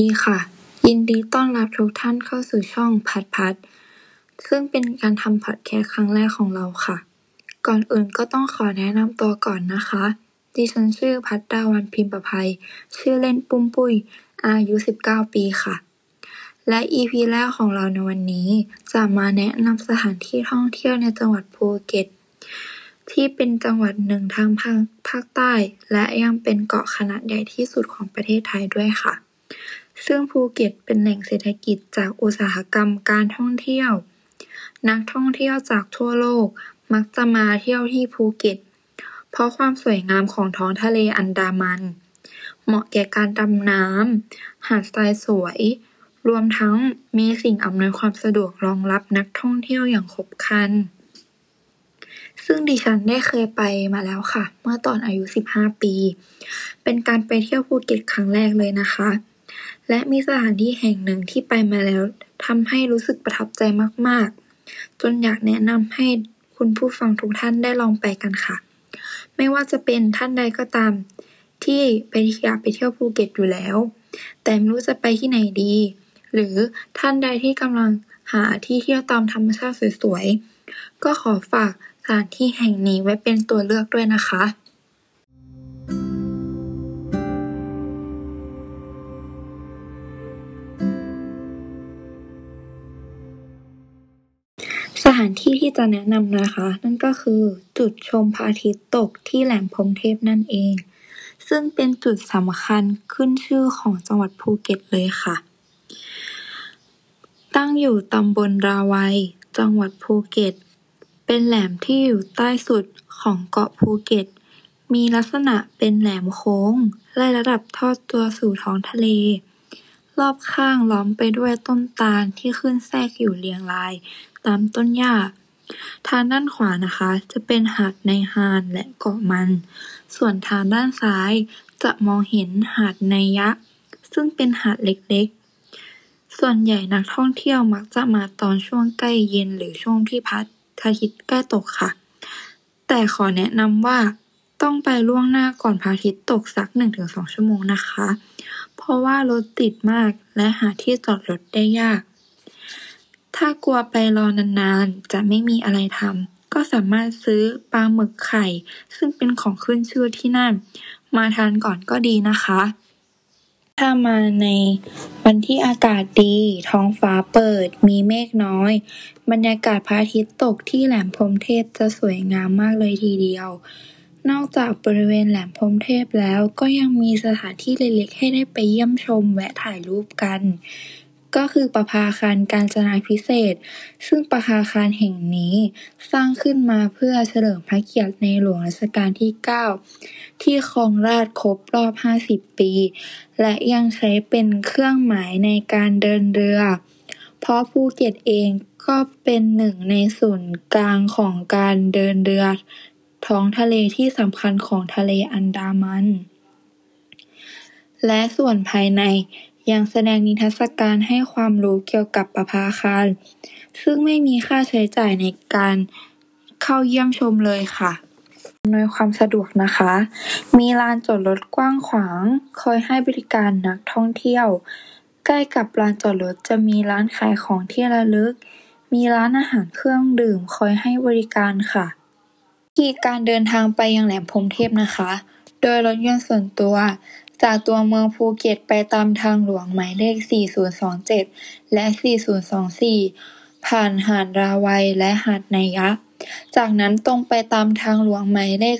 ดีค่ะ ยินดีต้อนรับทุกท่านเข้าสู่ช่อง พัดพัด ซึ่งเป็นการทำพอดแคสต์ครั้งแรกของเราค่ะ ก่อนอื่นก็ต้องขอแนะนำตัวก่อนนะคะ ดิฉันชื่อพัดดาวันพิมพ์ประภัย ชื่อเล่นปุ้มปุ้ย อายุ 19 ปีค่ะ และ EP แรกของเราในวันนี้ จะมาแนะนำสถานที่ท่องเที่ยวในจังหวัดภูเก็ตที่เป็นจังหวัดหนึ่งทางภาคใต้ และยังเป็นเกาะขนาดใหญ่ที่สุดของประเทศไทยด้วยค่ะ ซึ่งภูเก็ตเป็นแหล่งเศรษฐกิจจากอุตสาหกรรมการท่องเที่ยว นักท่องเที่ยวจากทั่วโลกมักจะมาเที่ยวที่ภูเก็ต เพราะความสวยงามของท้องทะเลอันดามัน เหมาะแก่การดำน้ำ หาดทรายสวย รวมทั้งมีสิ่งอำนวยความสะดวกรองรับนักท่องเที่ยวอย่างครบครัน ซึ่งดิฉันได้เคยไปมาแล้วค่ะ เมื่อตอนอายุ 15 ปี เป็นการไปเที่ยวภูเก็ตครั้งแรกเลยนะคะ และมีสถานที่แห่งหนึ่งที่ไปมาแล้วทำให้รู้สึกประทับใจมาก ๆ จนอยากแนะนำให้คุณผู้ฟังทุกท่านได้ลองไปกันค่ะ ไม่ว่าจะเป็นท่านใดก็ตาม ที่ไปอยากไปเที่ยวภูเก็ตอยู่แล้ว แต่ไม่รู้จะไปที่ไหนดี หรือท่านใดที่กำลังหาที่เที่ยวตามธรรมชาติสวย ๆ ก็ขอฝากสถานที่แห่งนี้ไว้เป็นตัวเลือกด้วยนะคะ สถานที่ที่จะแนะนำนะคะ นั่นก็คือจุดชมพระอาทิตย์ตกที่แหลมพรหมเทพนั่นเอง ซึ่งเป็นจุดสำคัญขึ้นชื่อของจังหวัดภูเก็ตเลยค่ะ ตั้งอยู่ตำบลราวัย จังหวัดภูเก็ต เป็นแหลมที่อยู่ใต้สุดของเกาะภูเก็ต มีลักษณะเป็นแหลมโค้ง ไล่ระดับทอดตัวสู่ท้องทะเลรอบข้างล้อมไปด้วยต้นตาลที่ขึ้นแทรกอยู่เรียงราย ตามต้นหญ้า ทางด้านขวานะคะจะเป็นหาดในฮานและเกาะมัน ส่วนทางด้านซ้ายจะมองเห็นหาดไนยะ ซึ่งเป็นหาดเล็กๆ ส่วนใหญ่นักท่องเที่ยวมักจะมาตอนช่วงใกล้เย็นหรือช่วงที่พระอาทิตย์ใกล้ตกค่ะ แต่ขอแนะนำว่าต้องไปล่วงหน้าก่อนพระอาทิตย์ตกสัก 1-2 ชั่วโมงนะคะ เพราะว่ารถติดมากและหาที่จอดรถได้ยาก ถ้ากลัวไปรอนานๆจะไม่มีอะไรทำ ก็สามารถซื้อปลาหมึกไข่ ซึ่งเป็นของขึ้นชื่อที่นั่น มาทานก่อนก็ดีนะคะ ถ้ามาในวันที่อากาศดี ท้องฟ้าเปิด มีเมฆน้อย บรรยากาศพระอาทิตย์ตกที่แหลมพรหมเทพจะสวยงามมากเลยทีเดียวนอกจากบริเวณแหลมพรหมเทพแล้วก็ยังมีสถานที่เล็กๆให้ได้ไปเยี่ยมชมแวะถ่ายรูปกัน ก็คือประภาคารกาญจนาภิเษกซึ่งประภาคารแห่งนี้สร้างขึ้นมาเพื่อเฉลิมพระเกียรติในหลวงรัชกาลที่ 9 ที่ครองราชย์ครบรอบ 50 ปี และยังใช้เป็นเครื่องหมายในการเดินเรือ เพราะภูเก็ตเองก็เป็นหนึ่งในศูนย์กลางของการเดินเรือท้องทะเลที่สำคัญของทะเลอันดามัน และส่วนภายใน ยังแสดงนิทรรศการให้ความรู้เกี่ยวกับประภาคาร ซึ่งไม่มีค่าใช้จ่ายในการเข้าเยี่ยมชมเลยค่ะอำนวยความสะดวกนะคะ มีลานจอดรถกว้างขวาง คอยให้บริการนักท่องเที่ยว ใกล้กับลานจอดรถจะมีร้านขายของที่ระลึก มีร้านอาหารเครื่องดื่มคอยให้บริการค่ะวิธีการเดินทางไปยังแหลมพรมเทพนะคะ โดยรถยนต์ส่วนตัว จากตัวเมืองภูเก็ตไปตามทางหลวงหมายเลข4027และ4024ผ่านหาดราวัยและหาดไนยะ จากนั้นตรงไปตามทางหลวงหมายเลข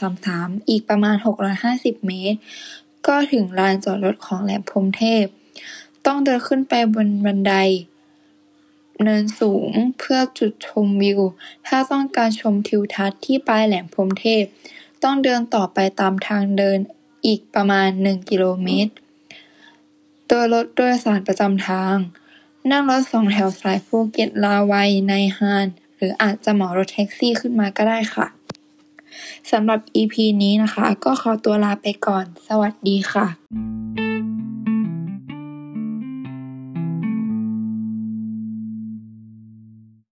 4233อีกประมาณ 650 เมตร ก็ถึงลานจอดรถของแหลมพรหมเทพ ต้องเดินขึ้นไปบนบันไดเนินสูงเพื่อจุดชมวิว ถ้าต้องการชมทิวทัศน์ที่ปลายแหลมพรหมเทพ ต้องเดินต่อไปตามทางเดิน อีกประมาณ 1 กิโลเมตร โดยรถโดยสารประจำทาง นั่งรถสองแถวสายภูเก็ตลาวัยไนฮาน หรืออาจจะเหมารถแท็กซี่ขึ้นมาก็ได้ค่ะ สำหรับ EP นี้นะคะ ก็ขอตัวลาไปก่อน สวัสดีค่ะ